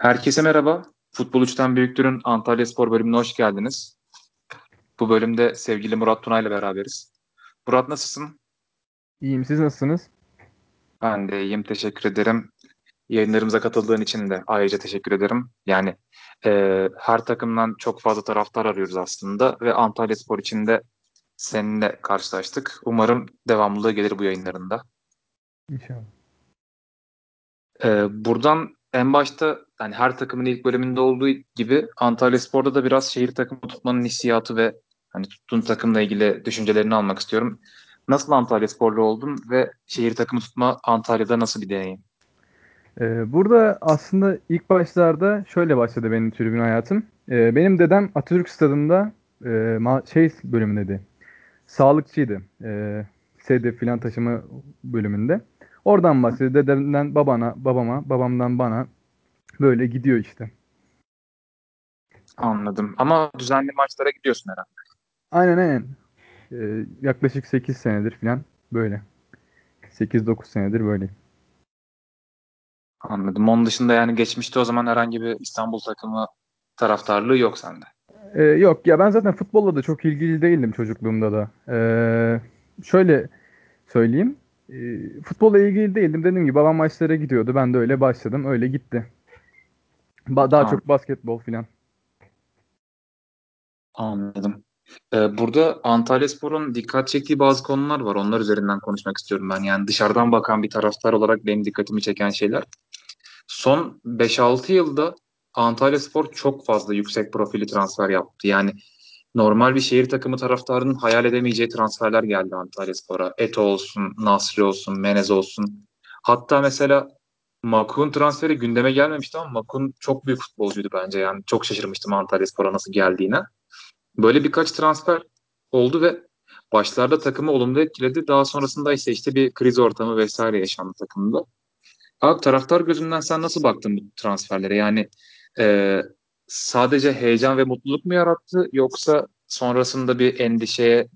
Herkese merhaba. Futbol 3'ten Büyüktür'ün Antalya Spor bölümüne hoş geldiniz. Bu bölümde sevgili Murat Tuna ile beraberiz. Murat nasılsın? İyiyim. Siz nasılsınız? Ben de iyiyim. Teşekkür ederim. Yayınlarımıza katıldığın için de ayrıca teşekkür ederim. Yani e, her takımdan çok fazla taraftar arıyoruz aslında ve Antalya Spor için de seninle karşılaştık. Umarım devamlılığı gelir bu yayınlarında. İnşallah. E, buradan en başta yani her takımın ilk bölümünde olduğu gibi Antalya Spor'da da biraz şehir takımı tutmanın hissiyatı ve hani tuttuğun takımla ilgili düşüncelerini almak istiyorum. Nasıl Antalya Sporlu oldun ve şehir takımı tutma Antalya'da nasıl bir deneyim? Ee, burada aslında ilk başlarda şöyle başladı benim tribün hayatım. Ee, benim dedem Atatürk Stadı'nda e, şey bölümündeydi. Sağlıkçıydı. E, sedye filan taşıma bölümünde. Oradan başladı. Dedemden babana, babama, babamdan bana böyle gidiyor işte. Anladım. Ama düzenli maçlara gidiyorsun herhalde. Aynen aynen. Ee, yaklaşık 8 senedir filan böyle. 8-9 senedir böyle. Anladım. Onun dışında yani geçmişte o zaman herhangi bir İstanbul takımı taraftarlığı yok sende. Ee, yok ya ben zaten futbolla da çok ilgili değildim çocukluğumda da. Ee, şöyle söyleyeyim. Ee, futbolla ilgili değildim. Dediğim gibi babam maçlara gidiyordu. Ben de öyle başladım. Öyle gitti. Ba- daha An- çok basketbol filan. Anladım. Ee, burada Antalyaspor'un dikkat çektiği bazı konular var. Onlar üzerinden konuşmak istiyorum ben. Yani dışarıdan bakan bir taraftar olarak benim dikkatimi çeken şeyler. Son beş altı yılda Antalyaspor çok fazla yüksek profili transfer yaptı. Yani normal bir şehir takımı taraftarının hayal edemeyeceği transferler geldi Antalyaspor'a. Eto olsun, Nasri olsun, Menez olsun. Hatta mesela Makun transferi gündeme gelmemişti ama Makun çok büyük futbolcuydu bence. Yani çok şaşırmıştım Antalyaspor'a nasıl geldiğine. Böyle birkaç transfer oldu ve başlarda takımı olumlu etkiledi. Daha sonrasında ise işte bir kriz ortamı vesaire yaşandı takımda. Abi taraftar gözünden sen nasıl baktın bu transferlere? Yani e, sadece heyecan ve mutluluk mu yarattı yoksa sonrasında bir endişeye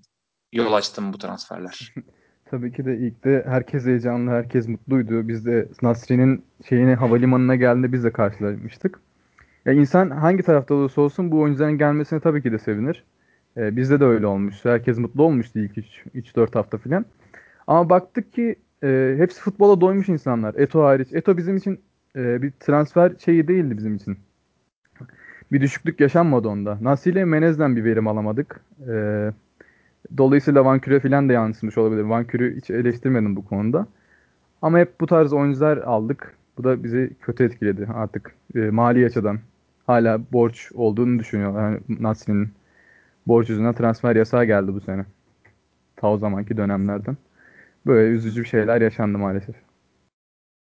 yol açtı mı bu transferler? Tabii ki de ilk de herkes heyecanlı, herkes mutluydu. Biz de Nasri'nin şeyine havalimanına geldiğinde biz de karşılamıştık. Ya insan hangi tarafta olursa olsun bu oyuncuların gelmesine tabii ki de sevinir. Ee, bizde de öyle olmuştu. Herkes mutlu olmuştu ilk 3-4 hafta filan. Ama baktık ki e, hepsi futbola doymuş insanlar. Eto hariç. Eto bizim için e, bir transfer şeyi değildi bizim için. Bir düşüklük yaşanmadı onda. Nasi ile Menez'den bir verim alamadık. E, dolayısıyla Vankür'e falan da yansımış olabilir. Vankür'ü hiç eleştirmedim bu konuda. Ama hep bu tarz oyuncular aldık. Bu da bizi kötü etkiledi artık. E, mali açıdan. Hala borç olduğunu düşünüyorlar. Yani Nasri'nin borç yüzünden transfer yasağı geldi bu sene. Ta o zamanki dönemlerden. Böyle üzücü bir şeyler yaşandı maalesef.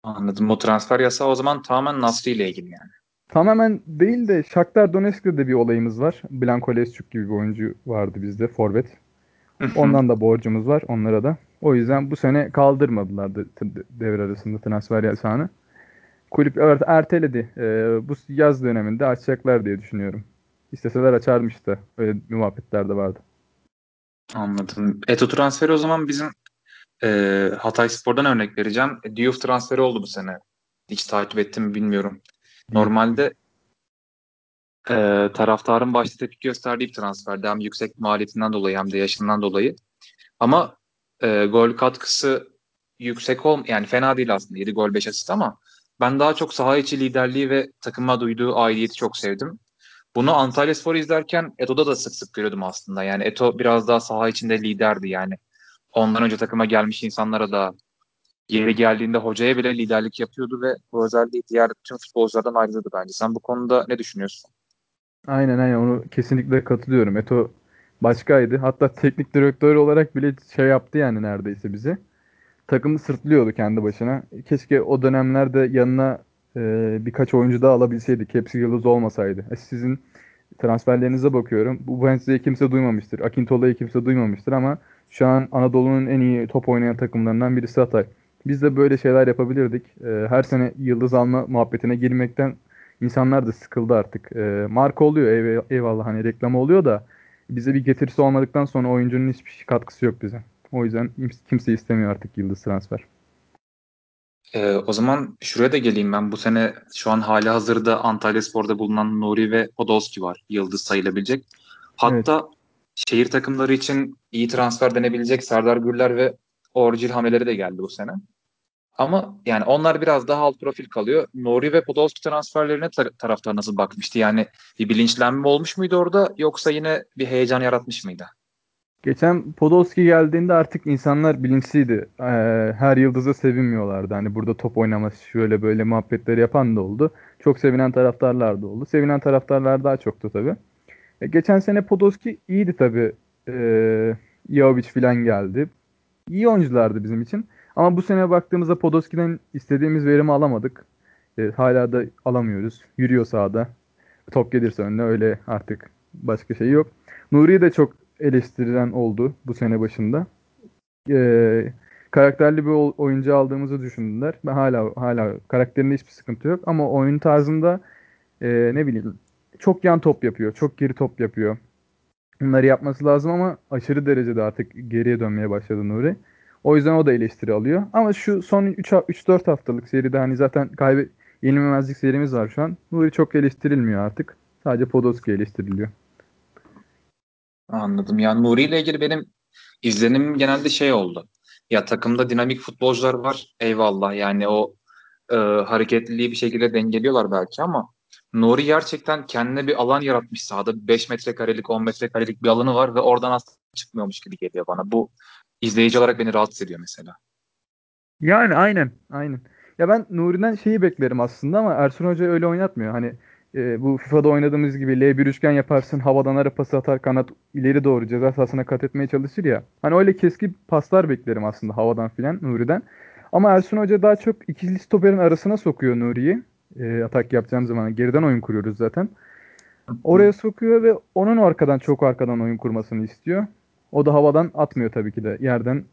Anladım. Bu transfer yasağı o zaman tamamen Nasri ile ilgili yani. Tamamen değil de Shakhtar Donetsk'te de bir olayımız var. Blanko Lesçuk gibi bir oyuncu vardı bizde forvet. Ondan da borcumuz var onlara da. O yüzden bu sene kaldırmadılar de, devre arasında transfer yasağını. Kulüp evet, erteledi. Ee, bu yaz döneminde açacaklar diye düşünüyorum. İsteseler açarmış da. Öyle muhabbetler de vardı. Anladım. Eto transferi o zaman bizim e, Hatay Spor'dan örnek vereceğim. E, Diouf transferi oldu bu sene. Hiç takip ettim mi bilmiyorum. Normalde e, taraftarın başta tepki gösterdiği bir transferdi. Hem yüksek maliyetinden dolayı hem de yaşından dolayı. Ama e, gol katkısı yüksek ol yani fena değil aslında 7 gol 5 asist ama ben daha çok saha içi liderliği ve takıma duyduğu aidiyeti çok sevdim. Bunu Antalya Spor izlerken Eto'da da sık sık görüyordum aslında. Yani Eto biraz daha saha içinde liderdi yani. Ondan önce takıma gelmiş insanlara da yeri geldiğinde hocaya bile liderlik yapıyordu ve bu özelliği diğer tüm futbolculardan ayrıldı bence. Sen bu konuda ne düşünüyorsun? Aynen aynen onu kesinlikle katılıyorum. Eto başkaydı. Hatta teknik direktör olarak bile şey yaptı yani neredeyse bizi. Takımı sırtlıyordu kendi başına. Keşke o dönemlerde yanına e, birkaç oyuncu daha alabilseydik. Hepsi yıldız olmasaydı. E, sizin transferlerinize bakıyorum. Bu Wednesday'i kimse duymamıştır. Akintola'yı kimse duymamıştır ama şu an Anadolu'nun en iyi top oynayan takımlarından birisi Hatay. Biz de böyle şeyler yapabilirdik. E, her sene yıldız alma muhabbetine girmekten insanlar da sıkıldı artık. E, marka oluyor eyv- eyvallah hani reklamı oluyor da bize bir getirisi olmadıktan sonra oyuncunun hiçbir katkısı yok bize. O yüzden kimse istemiyor artık yıldız transfer. Ee, o zaman şuraya da geleyim ben. Bu sene şu an hali hazırda Antalyaspor'da bulunan Nuri ve Podolski var. Yıldız sayılabilecek. Evet. Hatta şehir takımları için iyi transfer denebilecek Serdar Gürler ve Orcil hamleleri de geldi bu sene. Ama yani onlar biraz daha alt profil kalıyor. Nuri ve Podolski transferlerine tar- taraftar nasıl bakmıştı? Yani bir bilinçlenme olmuş muydu orada yoksa yine bir heyecan yaratmış mıydı? Geçen Podolski geldiğinde artık insanlar bilinçliydi. Ee, her yıldıza sevinmiyorlardı. Hani burada top oynaması şöyle böyle muhabbetleri yapan da oldu. Çok sevinen taraftarlar da oldu. Sevinen taraftarlar daha çoktu tabii. E, geçen sene Podolski iyiydi tabii. Ee, Jovic falan geldi. İyi oyunculardı bizim için. Ama bu sene baktığımızda Podolski'den istediğimiz verimi alamadık. E, hala da alamıyoruz. Yürüyor sahada. Top gelirse önüne öyle artık başka şey yok. Nuri'yi de çok eleştirilen oldu bu sene başında. E, karakterli bir oyuncu aldığımızı düşündüler. Ben hala hala karakterinde hiçbir sıkıntı yok ama oyun tarzında e, ne bileyim çok yan top yapıyor, çok geri top yapıyor. Bunları yapması lazım ama aşırı derecede artık geriye dönmeye başladı Nuri. O yüzden o da eleştiri alıyor. Ama şu son 3-4 haftalık seride hani zaten kaybe yenilmemezlik serimiz var şu an. Nuri çok eleştirilmiyor artık. Sadece Podolski eleştiriliyor. Anladım. Yani Nuri ile ilgili benim izlenimim genelde şey oldu. Ya takımda dinamik futbolcular var. Eyvallah. Yani o e, hareketliliği bir şekilde dengeliyorlar belki ama Nuri gerçekten kendine bir alan yaratmış sahada. 5 metrekarelik, 10 metrekarelik bir alanı var ve oradan aslında çıkmıyormuş gibi geliyor bana. Bu izleyici olarak beni rahatsız ediyor mesela. Yani aynen, aynen. Ya ben Nuri'den şeyi beklerim aslında ama Ersun Hoca öyle oynatmıyor. Hani e, bu FIFA'da oynadığımız gibi L1 üçgen yaparsın, havadan ara pası atar, kanat ileri doğru ceza sahasına kat etmeye çalışır ya. Hani öyle keskin paslar beklerim aslında havadan filan Nuri'den. Ama Ersun Hoca daha çok ikili stoperin arasına sokuyor Nuri'yi. E, atak yapacağım zaman geriden oyun kuruyoruz zaten. Oraya sokuyor ve onun arkadan çok arkadan oyun kurmasını istiyor. O da havadan atmıyor tabii ki de. Yerden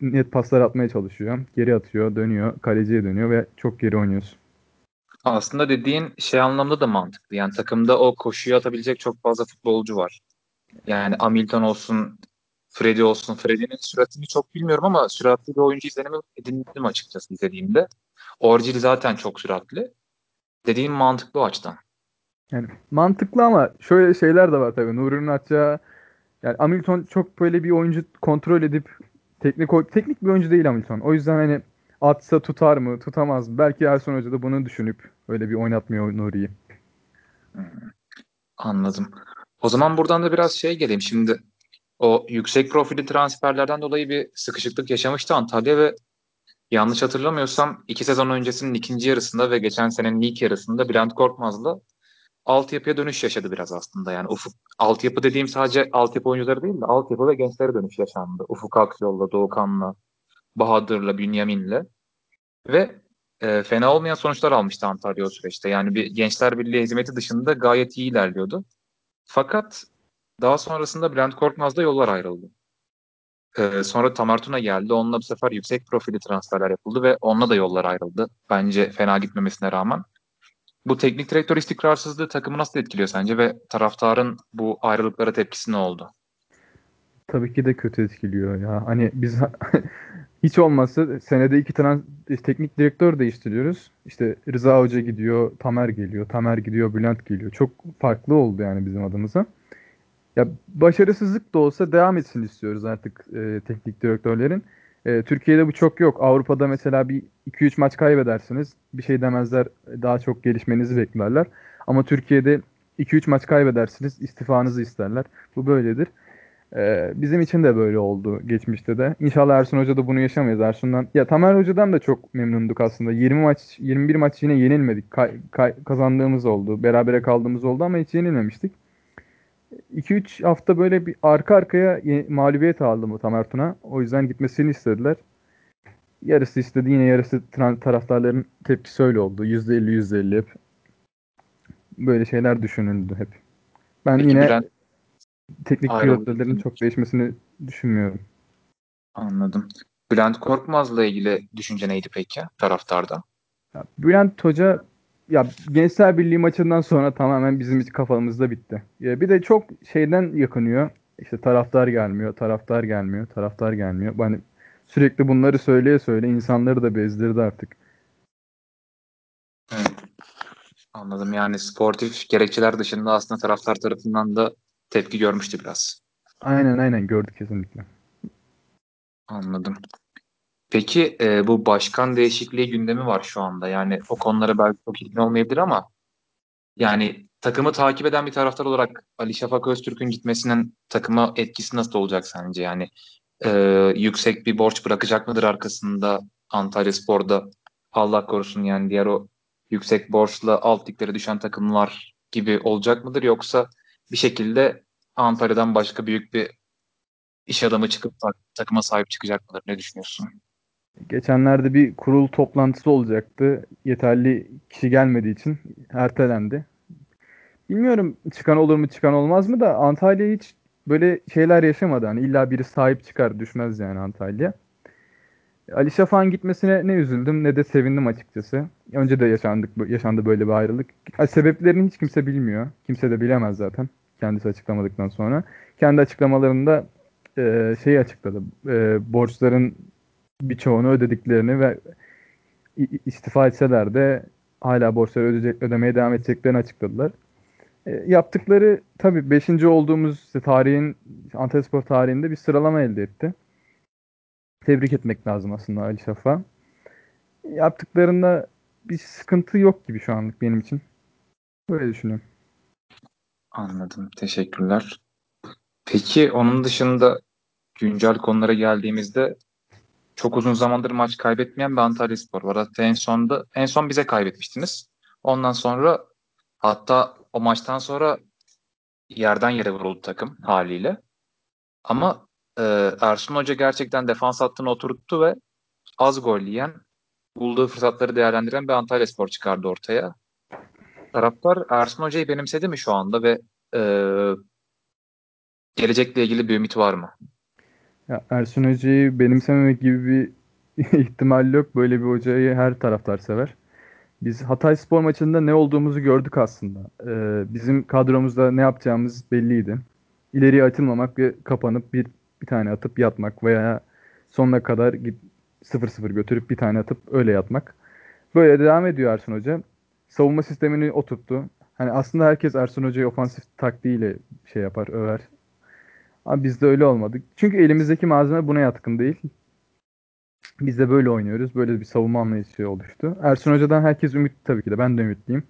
net paslar atmaya çalışıyor. Geri atıyor, dönüyor, kaleciye dönüyor ve çok geri oynuyorsun. Aslında dediğin şey anlamda da mantıklı. Yani takımda o koşuyu atabilecek çok fazla futbolcu var. Yani Hamilton olsun, Freddy olsun. Freddy'nin süratini çok bilmiyorum ama süratli bir oyuncu izlenimi edindim açıkçası izlediğimde. Orcil zaten çok süratli. Dediğim mantıklı o açıdan. Yani mantıklı ama şöyle şeyler de var tabii. Nuri'nin atacağı yani Hamilton çok böyle bir oyuncu kontrol edip teknik teknik bir oyuncu değil Hamilton. O yüzden hani atsa tutar mı, tutamaz mı? Belki Ersun Hoca da bunu düşünüp öyle bir oynatmıyor Nuri'yi. Hmm, anladım. O zaman buradan da biraz şey geleyim. Şimdi o yüksek profili transferlerden dolayı bir sıkışıklık yaşamıştı Antalya ve yanlış hatırlamıyorsam iki sezon öncesinin ikinci yarısında ve geçen senenin ilk yarısında Bülent Korkmaz'la altyapıya dönüş yaşadı biraz aslında. Yani Ufuk altyapı dediğim sadece altyapı oyuncuları değil de altyapı ve gençlere dönüş yaşandı. Ufuk Akyol'la, Doğukan'la, Bahadır'la, Bünyamin'le ve e, fena olmayan sonuçlar almıştı Antalya o süreçte. Yani bir Gençler Birliği hizmeti dışında gayet iyi ilerliyordu. Fakat daha sonrasında Bülent Korkmaz'da yollar ayrıldı. Ee, sonra Tamer Tuna geldi. Onunla bu sefer yüksek profili transferler yapıldı ve onunla da yollar ayrıldı. Bence fena gitmemesine rağmen. Bu teknik direktör istikrarsızlığı takımı nasıl etkiliyor sence ve taraftarın bu ayrılıklara tepkisi ne oldu? Tabii ki de kötü etkiliyor ya. Hani biz hiç olmazsa senede iki tane teknik direktör değiştiriyoruz. İşte Rıza Hoca gidiyor, Tamer geliyor, Tamer gidiyor, Bülent geliyor. Çok farklı oldu yani bizim adımıza. Ya başarısızlık da olsa devam etsin istiyoruz artık e, teknik direktörlerin. E, Türkiye'de bu çok yok. Avrupa'da mesela bir 2-3 maç kaybedersiniz. Bir şey demezler. Daha çok gelişmenizi beklerler. Ama Türkiye'de 2-3 maç kaybedersiniz. istifanızı isterler. Bu böyledir. E, bizim için de böyle oldu geçmişte de. İnşallah Ersun Hoca da bunu yaşamayız. Ersun'dan ya Tamer Hoca'dan da çok memnunduk aslında. 20 maç 21 maç yine yenilmedik. Ka- ka- kazandığımız oldu. Berabere kaldığımız oldu ama hiç yenilmemiştik. 2-3 hafta böyle bir arka arkaya mağlubiyet aldı bu Tamer Tuna. O yüzden gitmesini istediler. Yarısı istedi yine yarısı taraftarların tepkisi öyle oldu. %50 %50 hep. Böyle şeyler düşünüldü hep. Ben Peki, yine Bülent... teknik direktörlerin çok değişmesini düşünmüyorum. Anladım. Bülent Korkmaz'la ilgili düşünce neydi peki taraftarda? Ya, Bülent Hoca ya Gençler Birliği maçından sonra tamamen bizim kafamızda bitti. Ya bir de çok şeyden yakınıyor. İşte taraftar gelmiyor, taraftar gelmiyor, taraftar gelmiyor. Hani sürekli bunları söyleye söyle insanları da bezdirdi artık. Evet, anladım. Yani sportif gerekçeler dışında aslında taraftar tarafından da tepki görmüştü biraz. Aynen aynen gördük kesinlikle. Anladım. Peki e, bu başkan değişikliği gündemi var şu anda. Yani o konulara belki çok ilgin olmayabilir ama yani takımı takip eden bir taraftar olarak Ali Şafak Öztürk'ün gitmesinin takıma etkisi nasıl olacak sence? Yani e, yüksek bir borç bırakacak mıdır arkasında Antalyaspor'da? Allah korusun yani diğer o yüksek borçla alt liglere düşen takımlar gibi olacak mıdır? Yoksa bir şekilde Antalya'dan başka büyük bir iş adamı çıkıp tak- takıma sahip çıkacak mıdır? Ne düşünüyorsun? Geçenlerde bir kurul toplantısı olacaktı. Yeterli kişi gelmediği için ertelendi. Bilmiyorum çıkan olur mu çıkan olmaz mı da Antalya hiç böyle şeyler yaşamadı. Hani illa biri sahip çıkar düşmez yani Antalya. Ali Şafak'ın gitmesine ne üzüldüm ne de sevindim açıkçası. Önce de yaşandık, yaşandı böyle bir ayrılık. Ha, sebeplerini hiç kimse bilmiyor. Kimse de bilemez zaten kendisi açıklamadıktan sonra. Kendi açıklamalarında e, şeyi açıkladı. E, borçların birçoğunu ödediklerini ve istifa etseler de hala borçları ödeyecek, ödemeye devam edeceklerini açıkladılar. E, yaptıkları tabii beşinci olduğumuz işte tarihin Antalyaspor tarihinde bir sıralama elde etti. Tebrik etmek lazım aslında Ali Şafak'ı. Yaptıklarında bir sıkıntı yok gibi şu anlık benim için. Böyle düşünüyorum. Anladım. Teşekkürler. Peki onun dışında güncel konulara geldiğimizde çok uzun zamandır maç kaybetmeyen bir Antalyaspor var. Hatta en sonda en son bize kaybetmiştiniz. Ondan sonra hatta o maçtan sonra yerden yere vuruldu takım haliyle. Ama e, Ersun Hoca gerçekten defans hattını oturttu ve az gol yiyen, bulduğu fırsatları değerlendiren bir Antalyaspor çıkardı ortaya. Taraftar Ersun Hoca'yı benimsedi mi şu anda ve e, gelecekle ilgili bir ümit var mı? Ya Ersun Hoca'yı benimsememek gibi bir ihtimal yok. Böyle bir hocayı her taraftar sever. Biz Hatayspor maçında ne olduğumuzu gördük aslında. Ee, bizim kadromuzda ne yapacağımız belliydi. İleriye atılmamak ve kapanıp bir, bir tane atıp yatmak veya sonuna kadar git 0-0 götürüp bir tane atıp öyle yatmak. Böyle devam ediyor Ersun Hoca. Savunma sistemini oturttu. Hani aslında herkes Ersun Hoca'yı ofansif taktiğiyle şey yapar, över. Ama bizde öyle olmadı. Çünkü elimizdeki malzeme buna yatkın değil. Biz de böyle oynuyoruz. Böyle bir savunma anlayışı oluştu. Ersun Hoca'dan herkes ümitli tabii ki de. Ben de ümitliyim.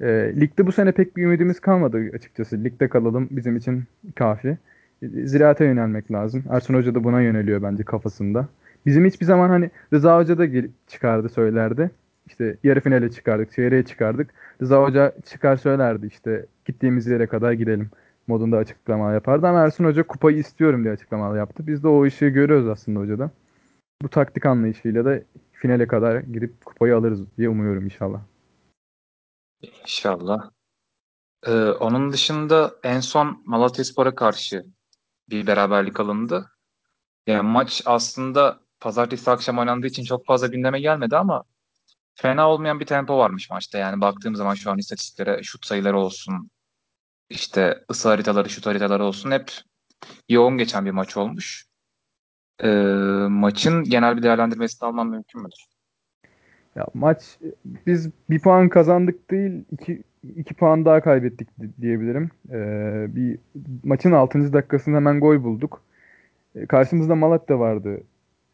E, ligde bu sene pek bir ümidimiz kalmadı açıkçası. Ligde kalalım bizim için kafi. Ziraate yönelmek lazım. Ersun Hoca da buna yöneliyor bence kafasında. Bizim hiçbir zaman hani Rıza Hoca da gelip çıkardı söylerdi. İşte yarı finale çıkardık, çeyreğe çıkardık. Rıza Hoca çıkar söylerdi işte gittiğimiz yere kadar gidelim modunda açıklama yapardı. Ama Ersun Hoca kupayı istiyorum diye açıklamalar yaptı. Biz de o işi görüyoruz aslında hocada. Bu taktik anlayışıyla da finale kadar gidip kupayı alırız diye umuyorum inşallah. İnşallah. Ee, onun dışında en son Malatyaspor'a karşı bir beraberlik alındı. Yani maç aslında pazartesi akşam oynandığı için çok fazla gündeme gelmedi ama fena olmayan bir tempo varmış maçta. Yani baktığım zaman şu an istatistiklere şut sayıları olsun, işte ısı haritaları, şut haritaları olsun hep yoğun geçen bir maç olmuş. Ee, maçın genel bir değerlendirmesini almam mümkün müdür? Ya maç biz bir puan kazandık değil iki, iki puan daha kaybettik di- diyebilirim. Ee, bir maçın 6. dakikasında hemen gol bulduk. Ee, karşımızda Malatya vardı.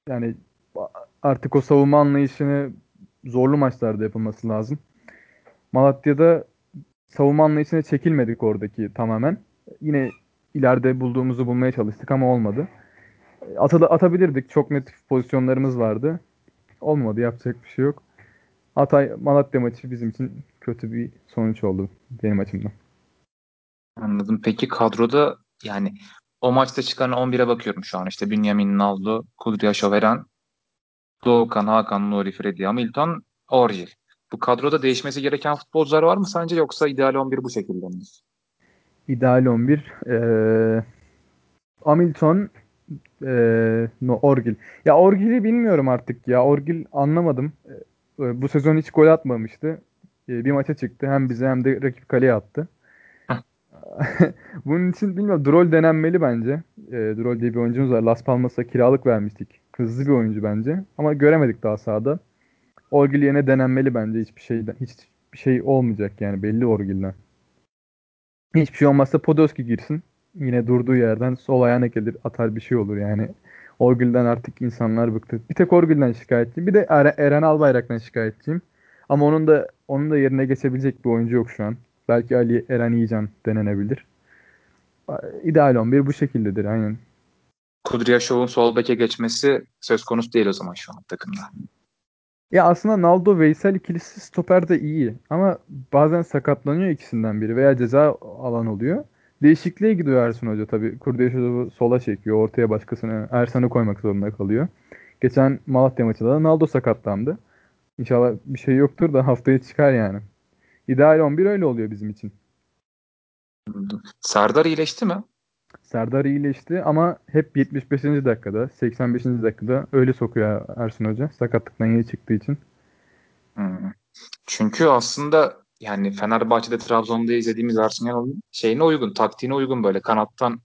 Yani artık o savunma anlayışını zorlu maçlarda yapılması lazım. Malatya'da savunma anlayışına çekilmedik oradaki tamamen. Yine ileride bulduğumuzu bulmaya çalıştık ama olmadı. Ata atabilirdik. Çok net pozisyonlarımız vardı. Olmadı. Yapacak bir şey yok. Hatay Malatya maçı bizim için kötü bir sonuç oldu benim açımdan. Anladım. Peki kadroda yani o maçta çıkan 11'e bakıyorum şu an. İşte Bünyamin Naldo, Kudrya Şoveren, Doğukan, Hakan, Nuri, Freddy, Hamilton, Orji. Bu kadroda değişmesi gereken futbolcular var mı sence yoksa ideal 11 bu şekilde mi? İdeal 11. Ee, Hamilton, ee, no, Orgil. Ya Orgil'i bilmiyorum artık ya. Orgil anlamadım. Ee, bu sezon hiç gol atmamıştı. Ee, bir maça çıktı. Hem bize hem de rakip kaleye attı. Bunun için bilmiyorum. Drol denenmeli bence. Ee, Drol diye bir oyuncumuz var. Las Palmas'a kiralık vermiştik. Hızlı bir oyuncu bence. Ama göremedik daha sahada. Orgil yerine denenmeli bence hiçbir şeyden hiçbir şey olmayacak yani belli Orgil'den. Hiçbir şey olmazsa Podolski girsin. Yine durduğu yerden sol ayağına gelir atar bir şey olur yani. Orgül'den artık insanlar bıktı. Bir tek Orgül'den şikayetçiyim. Bir de Er- Eren Albayrak'tan şikayetçiyim. Ama onun da onun da yerine geçebilecek bir oyuncu yok şu an. Belki Ali Eren İyican denenebilir. İdeal 11 bu şekildedir aynen. Kudryashov'un sol beke geçmesi söz konusu değil o zaman şu an takımda. Ya aslında Naldo Veysel ikilisi stoper de iyi ama bazen sakatlanıyor ikisinden biri veya ceza alan oluyor. Değişikliğe gidiyor Ersun Hoca tabii. Kurdeyşov'u sola çekiyor. Ortaya başkasını Ersan'ı koymak zorunda kalıyor. Geçen Malatya maçında da Naldo sakatlandı. İnşallah bir şey yoktur da haftaya çıkar yani. İdeal 11 öyle oluyor bizim için. Serdar iyileşti mi? Serdar iyileşti ama hep 75. dakikada, 85. dakikada öyle sokuyor Ersun Hoca. Sakatlıktan yeni çıktığı için. Hmm. Çünkü aslında yani Fenerbahçe'de Trabzon'da izlediğimiz Arsenal'ın şeyine uygun, taktiğine uygun böyle kanattan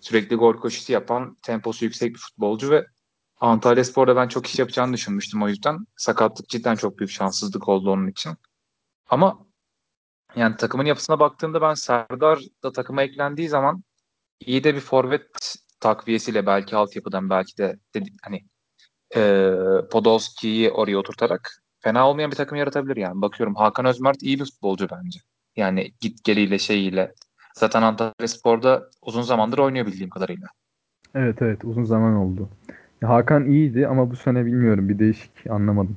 sürekli gol koşusu yapan, temposu yüksek bir futbolcu ve Antalya Spor'da ben çok iş yapacağını düşünmüştüm o yüzden. Sakatlık cidden çok büyük şanssızlık oldu onun için. Ama yani takımın yapısına baktığımda ben Serdar da takıma eklendiği zaman iyi de bir forvet takviyesiyle belki altyapıdan belki de dedi, hani e, Podolski'yi oraya oturtarak fena olmayan bir takım yaratabilir yani. Bakıyorum Hakan Özmert iyi bir futbolcu bence. Yani git geliyle şeyiyle. Zaten Antalya Spor'da uzun zamandır oynuyor bildiğim kadarıyla. Evet evet uzun zaman oldu. Hakan iyiydi ama bu sene bilmiyorum bir değişik anlamadım.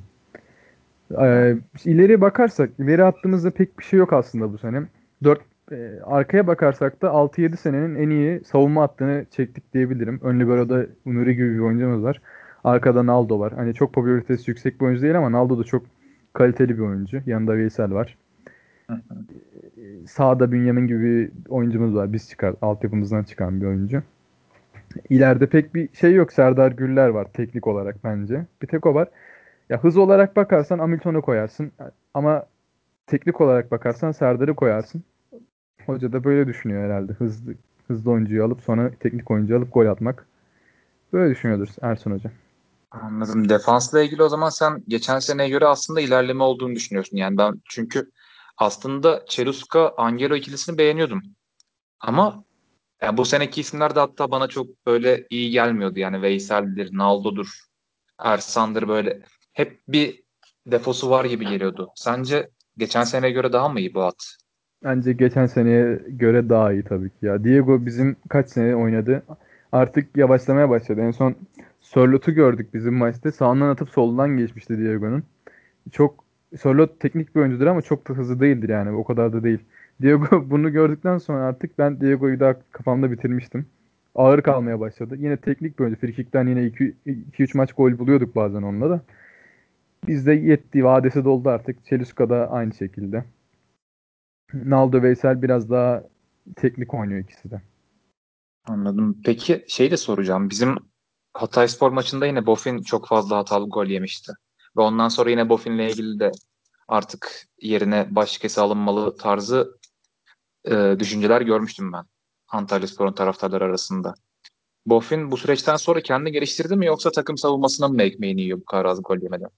Ee, ileriye bakarsak ileri attığımızda pek bir şey yok aslında bu sene. 4 e, arkaya bakarsak da 6-7 senenin en iyi savunma hattını çektik diyebilirim. Ön libero'da Nuri gibi bir oyuncumuz var. Arkada Naldo var. Hani çok popülaritesi yüksek bir oyuncu değil ama Naldo da çok kaliteli bir oyuncu. Yanında Veysel var. Hı hı. Sağda Bünyamin gibi bir oyuncumuz var. Biz çıkar, altyapımızdan çıkan bir oyuncu. İleride pek bir şey yok. Serdar Güller var teknik olarak bence. Bir tek o var. Ya hız olarak bakarsan Hamilton'u koyarsın. Ama teknik olarak bakarsan Serdar'ı koyarsın. Hoca da böyle düşünüyor herhalde. Hızlı hızlı oyuncuyu alıp sonra teknik oyuncu alıp gol atmak. Böyle düşünüyordur Ersun Hoca. Anladım. Defansla ilgili o zaman sen geçen seneye göre aslında ilerleme olduğunu düşünüyorsun. Yani ben çünkü aslında Çeluska Angelo ikilisini beğeniyordum. Ama yani bu seneki isimler de hatta bana çok böyle iyi gelmiyordu. Yani Veysel'dir, Naldo'dur, Ersan'dır böyle. Hep bir defosu var gibi geliyordu. Sence geçen seneye göre daha mı iyi bu at? Bence geçen seneye göre daha iyi tabii ki ya. Diego bizim kaç sene oynadı. Artık yavaşlamaya başladı. En son Sörlot'u gördük bizim maçta. Sağından atıp soldan geçmişti Diego'nun. Çok Sörlot teknik bir oyuncudur ama çok da hızlı değildir yani. O kadar da değil. Diego bunu gördükten sonra artık ben Diego'yu da kafamda bitirmiştim. Ağır kalmaya başladı. Yine teknik bir oyuncu. Frikik'ten yine 2-3 maç gol buluyorduk bazen onunla da. Bizde yetti. Vadesi doldu artık. Çeliska'da aynı şekilde. Naldo Veysel biraz daha teknik oynuyor ikisi de. Anladım. Peki şey de soracağım. Bizim Hatayspor maçında yine Bofin çok fazla hatalı gol yemişti. Ve ondan sonra yine Bofin'le ilgili de artık yerine başkası alınmalı tarzı e, düşünceler görmüştüm ben. Antalyaspor'un taraftarları arasında. Bofin bu süreçten sonra kendini geliştirdi mi yoksa takım savunmasına mı ekmeğini yiyor bu kadar az gol yemeden?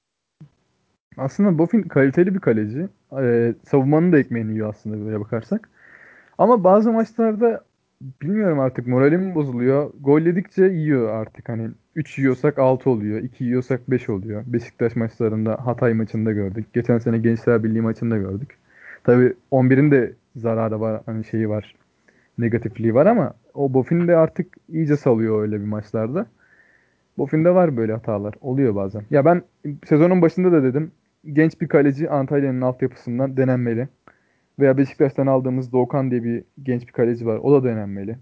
Aslında Bofin kaliteli bir kaleci. Ee, savunmanın da ekmeğini yiyor aslında böyle bakarsak. Ama bazı maçlarda bilmiyorum artık moralim bozuluyor. Gol yedikçe yiyor artık. Hani 3 yiyorsak 6 oluyor. 2 yiyorsak 5 oluyor. Beşiktaş maçlarında Hatay maçında gördük. Geçen sene Gençler Birliği maçında gördük. Tabii 11'in de zararı var. Hani şeyi var. Negatifliği var ama o Bofin de artık iyice salıyor öyle bir maçlarda. Boffin'de var böyle hatalar. Oluyor bazen. Ya ben sezonun başında da dedim. Genç bir kaleci Antalya'nın altyapısından denenmeli. Veya Beşiktaş'tan aldığımız Doğukan diye bir genç bir kaleci var. O da denenmeli.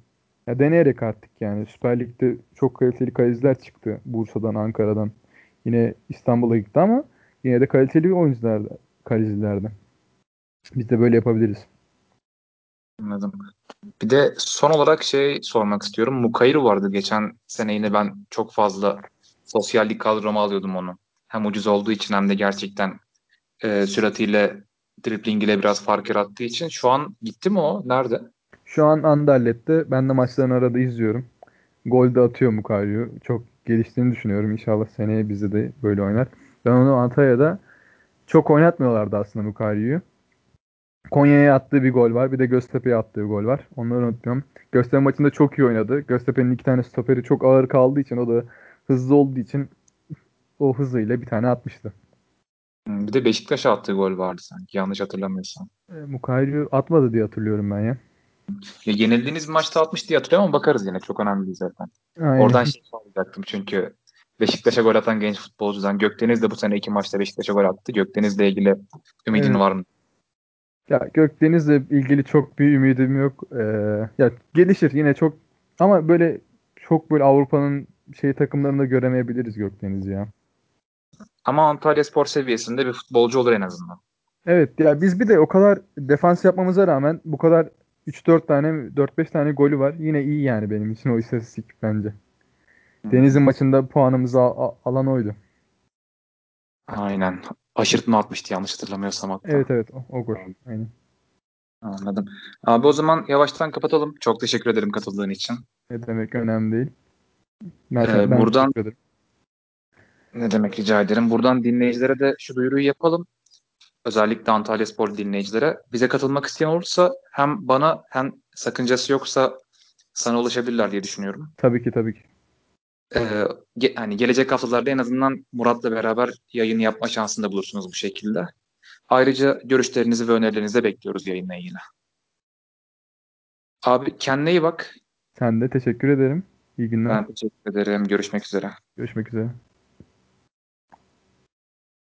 Ya deneyerek artık yani. Süper Lig'de çok kaliteli kaleciler çıktı. Bursa'dan, Ankara'dan. Yine İstanbul'a gitti ama yine de kaliteli oyuncular kalecilerden. Biz de böyle yapabiliriz. Anladım. Bir de son olarak şey sormak istiyorum. Mukayru vardı geçen sene yine ben çok fazla sosyallik kadroma alıyordum onu. Hem ucuz olduğu için hem de gerçekten e, süratiyle driblingiyle biraz fark yarattığı için. Şu an gitti mi o? Nerede? Şu an Anderlet'te. Ben de maçlarını arada izliyorum. Gol de atıyor Mukaryo. Çok geliştiğini düşünüyorum. İnşallah seneye bizde de böyle oynar. Ben onu Antalya'da çok oynatmıyorlardı aslında Mukayri'yi. Konya'ya attığı bir gol var. Bir de Göztepe'ye attığı gol var. Onları unutmuyorum. Göztepe maçında çok iyi oynadı. Göztepe'nin iki tane stoperi çok ağır kaldığı için o da hızlı olduğu için o hızıyla bir tane atmıştı. Hmm, Bir de Beşiktaş'a attığı gol vardı sanki yanlış hatırlamıyorsam. E, Mukayri atmadı diye hatırlıyorum ben ya. Ya yenildiğiniz bir maçta atmış diye hatırlıyorum ama bakarız yine çok önemli değil zaten. Aynen. Oradan şey soracaktım çünkü Beşiktaş'a gol atan genç futbolcudan Gökdeniz de bu sene iki maçta Beşiktaş'a gol attı. Gökdeniz'le ilgili ümidin Evet. var mı? Ya Gökdeniz'le ilgili çok bir ümidim yok. Ee, ya gelişir yine çok ama böyle çok böyle Avrupa'nın şey takımlarında göremeyebiliriz Gökdeniz'i ya. Ama Antalya Spor seviyesinde bir futbolcu olur en azından. Evet ya biz bir de o kadar defans yapmamıza rağmen bu kadar 3-4 tane 4-5 tane golü var. Yine iyi yani benim için o istatistik bence. Deniz'in maçında puanımızı al- al- alan oydu. Aynen. Aşırtma atmıştı yanlış hatırlamıyorsam hatta. Evet evet o, o gol. Aynen. Anladım. Abi o zaman yavaştan kapatalım. Çok teşekkür ederim katıldığın için. Ne demek önemli değil. Ben, Ee, buradan-. Ne demek rica ederim. Buradan dinleyicilere de şu duyuruyu yapalım. Özellikle Antalya Spor dinleyicilere. Bize katılmak isteyen olursa hem bana hem sakıncası yoksa sana ulaşabilirler diye düşünüyorum. Tabii ki tabii ki. Ee, ge- hani gelecek haftalarda en azından Murat'la beraber yayın yapma şansında bulursunuz bu şekilde. Ayrıca görüşlerinizi ve önerilerinizi de bekliyoruz yayınla ilgili. Abi kendine iyi bak. Sen de teşekkür ederim. İyi günler. Ben teşekkür ederim. Görüşmek üzere. Görüşmek üzere.